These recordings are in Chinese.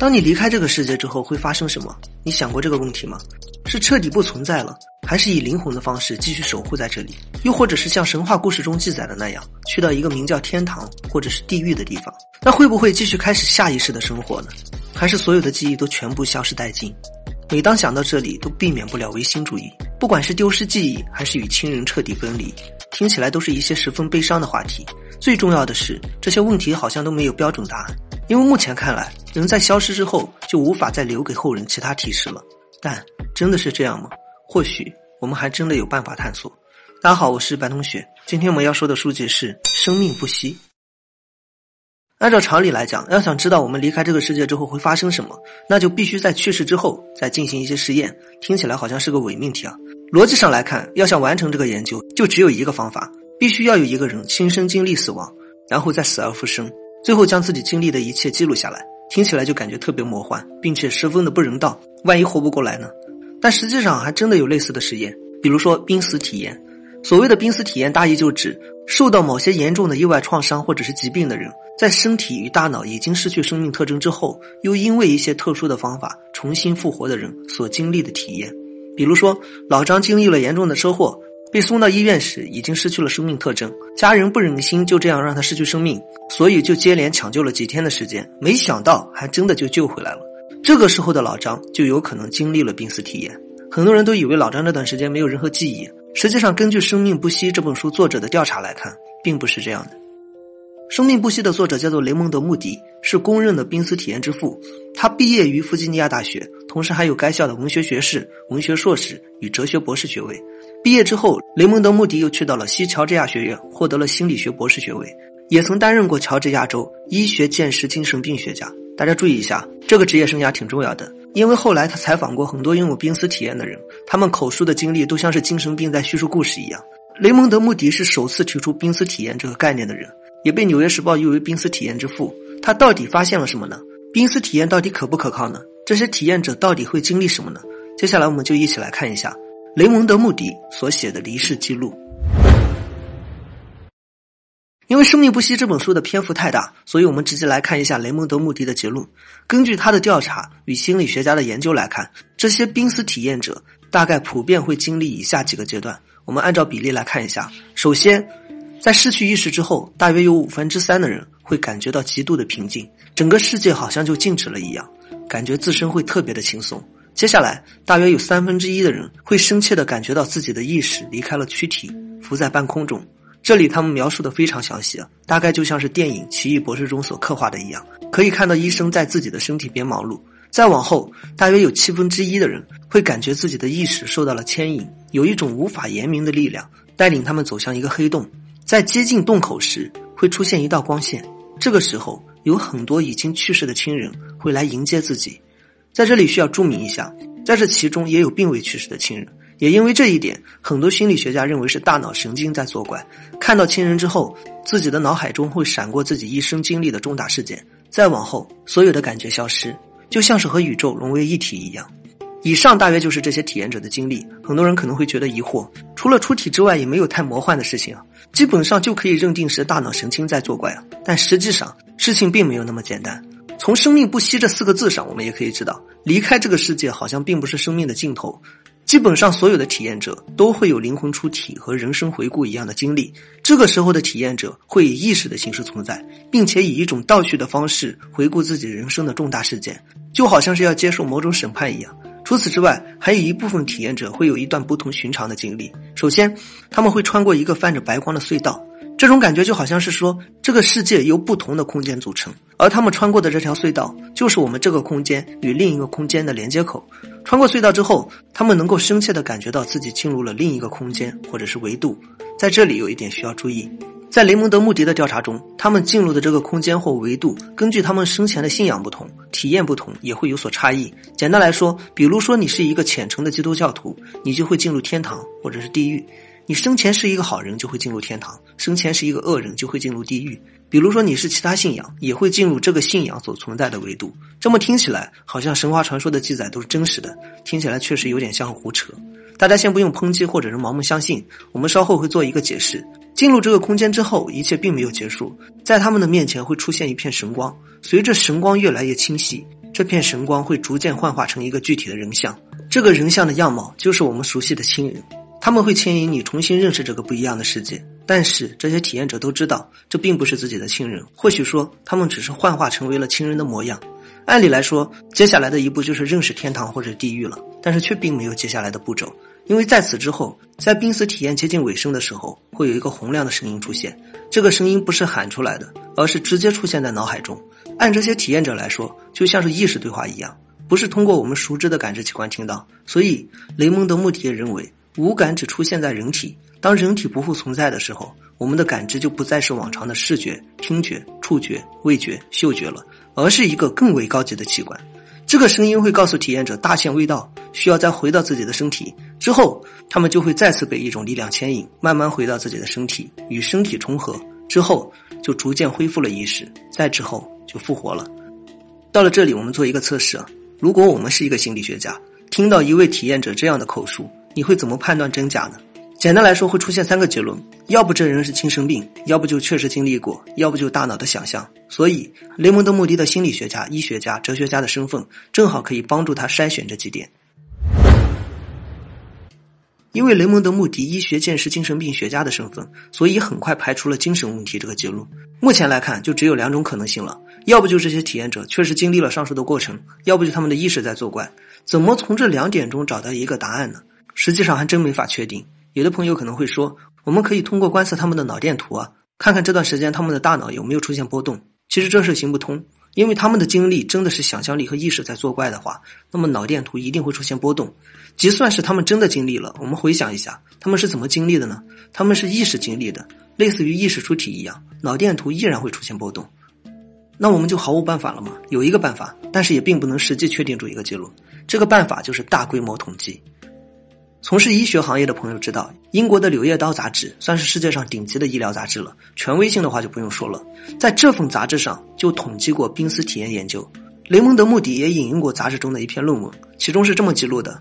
当你离开这个世界之后会发生什么？你想过这个问题吗？是彻底不存在了，还是以灵魂的方式继续守护在这里？又或者是像神话故事中记载的那样，去到一个名叫天堂或者是地狱的地方？那会不会继续开始下意识的生活呢？还是所有的记忆都全部消失殆尽？每当想到这里，都避免不了唯心主义。不管是丢失记忆，还是与亲人彻底分离，听起来都是一些十分悲伤的话题。最重要的是，这些问题好像都没有标准答案。因为目前看来，人在消失之后就无法再留给后人其他提示了。但真的是这样吗？或许我们还真的有办法探索。大家好，我是白同学。今天我们要说的书籍是《生命不息》。按照常理来讲，要想知道我们离开这个世界之后会发生什么，那就必须在去世之后再进行一些实验。听起来好像是个伪命题啊。逻辑上来看，要想完成这个研究，就只有一个方法：必须要有一个人亲身经历死亡，然后再死而复生。最后将自己经历的一切记录下来，听起来就感觉特别魔幻，并且十分的不人道。万一活不过来呢？但实际上还真的有类似的实验，比如说濒死体验。所谓的濒死体验，大意就指受到某些严重的意外创伤或者是疾病的人，在身体与大脑已经失去生命特征之后，又因为一些特殊的方法重新复活的人所经历的体验。比如说，老张经历了严重的车祸。被送到医院时，已经失去了生命特征，家人不忍心就这样让他失去生命，所以就接连抢救了几天的时间，没想到还真的就救回来了。这个时候的老张就有可能经历了濒死体验。很多人都以为老张这段时间没有任何记忆，实际上根据《生命不息》这本书作者的调查来看，并不是这样的。《生命不息》的作者叫做雷蒙德·穆迪，是公认的濒死体验之父。他毕业于弗吉尼亚大学，同时还有该校的文学学士、文学硕士与哲学博士学位。毕业之后，雷蒙德·穆迪又去到了西乔治亚学院，获得了心理学博士学位，也曾担任过乔治亚州医学鉴识精神病学家。大家注意一下，这个职业生涯挺重要的，因为后来他采访过很多拥有濒死体验的人，他们口述的经历都像是精神病在叙述故事一样。雷蒙德·穆迪是首次提出濒死体验这个概念的人，也被《纽约时报》誉为濒死体验之父。他到底发现了什么呢？濒死体验到底可不可靠呢？这些体验者到底会经历什么呢？接下来我们就一起来看一下。雷蒙德·穆迪所写的离世记录。因为《生命不息》这本书的篇幅太大，所以我们直接来看一下雷蒙德·穆迪的结论。根据他的调查与心理学家的研究来看，这些濒死体验者大概普遍会经历以下几个阶段。我们按照比例来看一下。首先，在失去意识之后，大约有五分之三的人会感觉到极度的平静，整个世界好像就静止了一样，感觉自身会特别的轻松。接下来，大约有三分之一的人会深切的感觉到自己的意识离开了躯体，浮在半空中。这里他们描述的非常详细，大概就像是电影《奇异博士》中所刻画的一样。可以看到医生在自己的身体边忙碌。再往后，大约有七分之一的人会感觉自己的意识受到了牵引，有一种无法言明的力量带领他们走向一个黑洞。在接近洞口时，会出现一道光线。这个时候，有很多已经去世的亲人会来迎接自己。在这里需要注明一下，在这其中也有并未去世的亲人，也因为这一点，很多心理学家认为是大脑神经在作怪。看到亲人之后，自己的脑海中会闪过自己一生经历的重大事件，再往后，所有的感觉消失，就像是和宇宙融为一体一样。以上大约就是这些体验者的经历。很多人可能会觉得疑惑，除了出体之外，也没有太魔幻的事情啊，基本上就可以认定是大脑神经在作怪啊。但实际上，事情并没有那么简单。从“生命不息”这四个字上，我们也可以知道，离开这个世界好像并不是生命的尽头。基本上所有的体验者都会有灵魂出体和人生回顾一样的经历。这个时候的体验者会以意识的形式存在，并且以一种倒叙的方式回顾自己人生的重大事件，就好像是要接受某种审判一样。除此之外，还有一部分体验者会有一段不同寻常的经历。首先，他们会穿过一个泛着白光的隧道。这种感觉就好像是说，这个世界由不同的空间组成，而他们穿过的这条隧道，就是我们这个空间与另一个空间的连接口。穿过隧道之后，他们能够深切地感觉到自己进入了另一个空间或者是维度。在这里有一点需要注意，在雷蒙德·穆迪的调查中，他们进入的这个空间或维度，根据他们生前的信仰不同、体验不同，也会有所差异。简单来说，比如说你是一个虔诚的基督教徒，你就会进入天堂或者是地狱。你生前是一个好人，就会进入天堂；生前是一个恶人，就会进入地狱。比如说你是其他信仰，也会进入这个信仰所存在的维度。这么听起来，好像神话传说的记载都是真实的，听起来确实有点像胡扯。大家先不用抨击或者是盲目相信，我们稍后会做一个解释。进入这个空间之后，一切并没有结束，在他们的面前会出现一片神光，随着神光越来越清晰，这片神光会逐渐幻化成一个具体的人像。这个人像的样貌就是我们熟悉的亲人，他们会牵引你重新认识这个不一样的世界。但是这些体验者都知道，这并不是自己的亲人。或许说，他们只是幻化成为了亲人的模样。按理来说，接下来的一步就是认识天堂或者地狱了，但是却并没有接下来的步骤，因为在此之后，在濒死体验接近尾声的时候，会有一个洪亮的声音出现。这个声音不是喊出来的，而是直接出现在脑海中。按这些体验者来说，就像是意识对话一样，不是通过我们熟知的感知器官听到。所以，雷蒙德·穆迪也认为，五感只出现在人体。当人体不复存在的时候，我们的感知就不再是往常的视觉、听觉、触觉、味觉、嗅觉了，而是一个更为高级的器官。这个声音会告诉体验者大限未到，需要再回到自己的身体。之后，他们就会再次被一种力量牵引，慢慢回到自己的身体，与身体重合。之后，就逐渐恢复了意识，再之后就复活了。到了这里，我们做一个测试：如果我们是一个心理学家，听到一位体验者这样的口述，你会怎么判断真假呢？简单来说，会出现三个结论：要不这人是精神病，要不就确实经历过，要不就大脑的想象。所以，雷蒙德·穆迪的心理学家、医学家、哲学家的身份，正好可以帮助他筛选这几点。因为雷蒙德·穆迪医学鉴是精神病学家的身份，所以很快排除了精神问题这个结论。目前来看，就只有两种可能性了：要不就这些体验者确实经历了上述的过程，要不就他们的意识在作怪。怎么从这两点中找到一个答案呢？实际上还真没法确定。有的朋友可能会说，我们可以通过观测他们的脑电图啊，看看这段时间他们的大脑有没有出现波动。其实这事行不通，因为他们的经历真的是想象力和意识在作怪的话，那么脑电图一定会出现波动。即算是他们真的经历了，我们回想一下，他们是怎么经历的呢？他们是意识经历的，类似于意识出体一样，脑电图依然会出现波动。那我们就毫无办法了吗？有一个办法，但是也并不能实际确定出一个结论。这个办法就是大规模统计。从事医学行业的朋友知道，英国的《柳叶刀》杂志算是世界上顶级的医疗杂志了，权威性的话就不用说了。在这份杂志上就统计过濒死体验研究，雷蒙德·穆迪也引用过杂志中的一篇论文，其中是这么记录的：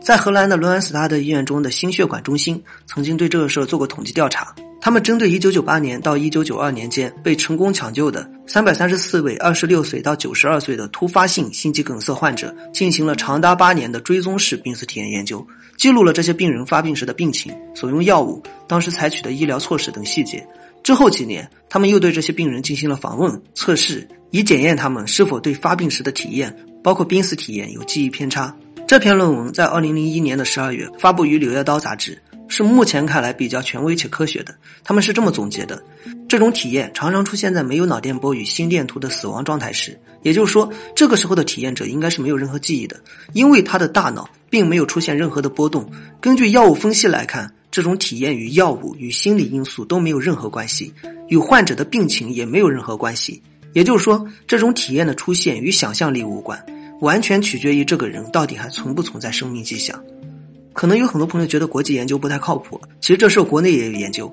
在荷兰的伦恩斯塔德医院中的心血管中心曾经对这个事儿做过统计调查。他们针对1998年到1992年间被成功抢救的334位26岁到92岁的突发性心肌梗塞患者进行了长达八年的追踪式濒死体验研究，记录了这些病人发病时的病情、所用药物、当时采取的医疗措施等细节。之后几年，他们又对这些病人进行了访问测试，以检验他们是否对发病时的体验，包括濒死体验有记忆偏差。这篇论文在2001年的12月发布于《柳叶刀》杂志。是目前看来比较权威且科学的。他们是这么总结的：这种体验常常出现在没有脑电波与心电图的死亡状态时，也就是说，这个时候的体验者应该是没有任何记忆的，因为他的大脑并没有出现任何的波动。根据药物分析来看，这种体验与药物与心理因素都没有任何关系，与患者的病情也没有任何关系。也就是说，这种体验的出现与想象力无关，完全取决于这个人到底还存不存在生命迹象。可能有很多朋友觉得国际研究不太靠谱，其实这事国内也有研究。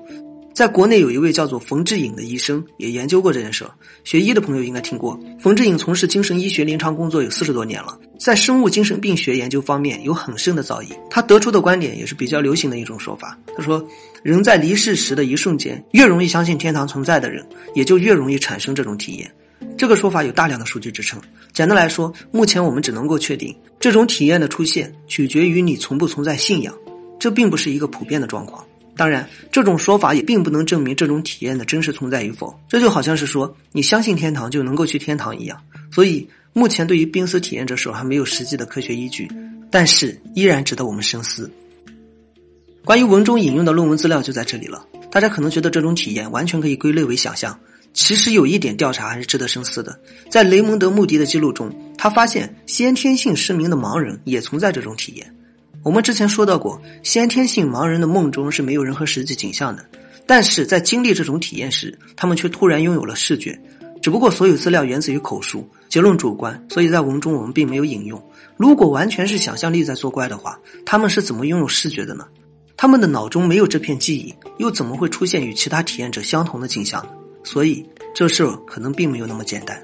在国内有一位叫做冯志颖的医生也研究过这件事。学医的朋友应该听过，冯志颖从事精神医学临床工作有四十多年了，在生物精神病学研究方面有很深的造诣。他得出的观点也是比较流行的一种说法。他说，人在离世时的一瞬间，越容易相信天堂存在的人，也就越容易产生这种体验。这个说法有大量的数据支撑。简单来说，目前我们只能够确定，这种体验的出现取决于你存不存在信仰，这并不是一个普遍的状况。当然，这种说法也并不能证明这种体验的真实存在与否。这就好像是说，你相信天堂就能够去天堂一样。所以，目前对于濒死体验者手还没有实际的科学依据，但是依然值得我们深思。关于文中引用的论文资料就在这里了。大家可能觉得这种体验完全可以归类为想象。其实有一点调查还是值得深思的，在雷蒙德·穆迪的记录中，他发现先天性失明的盲人也存在这种体验。我们之前说到过，先天性盲人的梦中是没有任何实际景象的，但是在经历这种体验时，他们却突然拥有了视觉。只不过所有资料源自于口述，结论主观，所以在文中我们并没有引用。如果完全是想象力在作怪的话，他们是怎么拥有视觉的呢？他们的脑中没有这片记忆，又怎么会出现与其他体验者相同的景象呢？所以，这事儿可能并没有那么简单。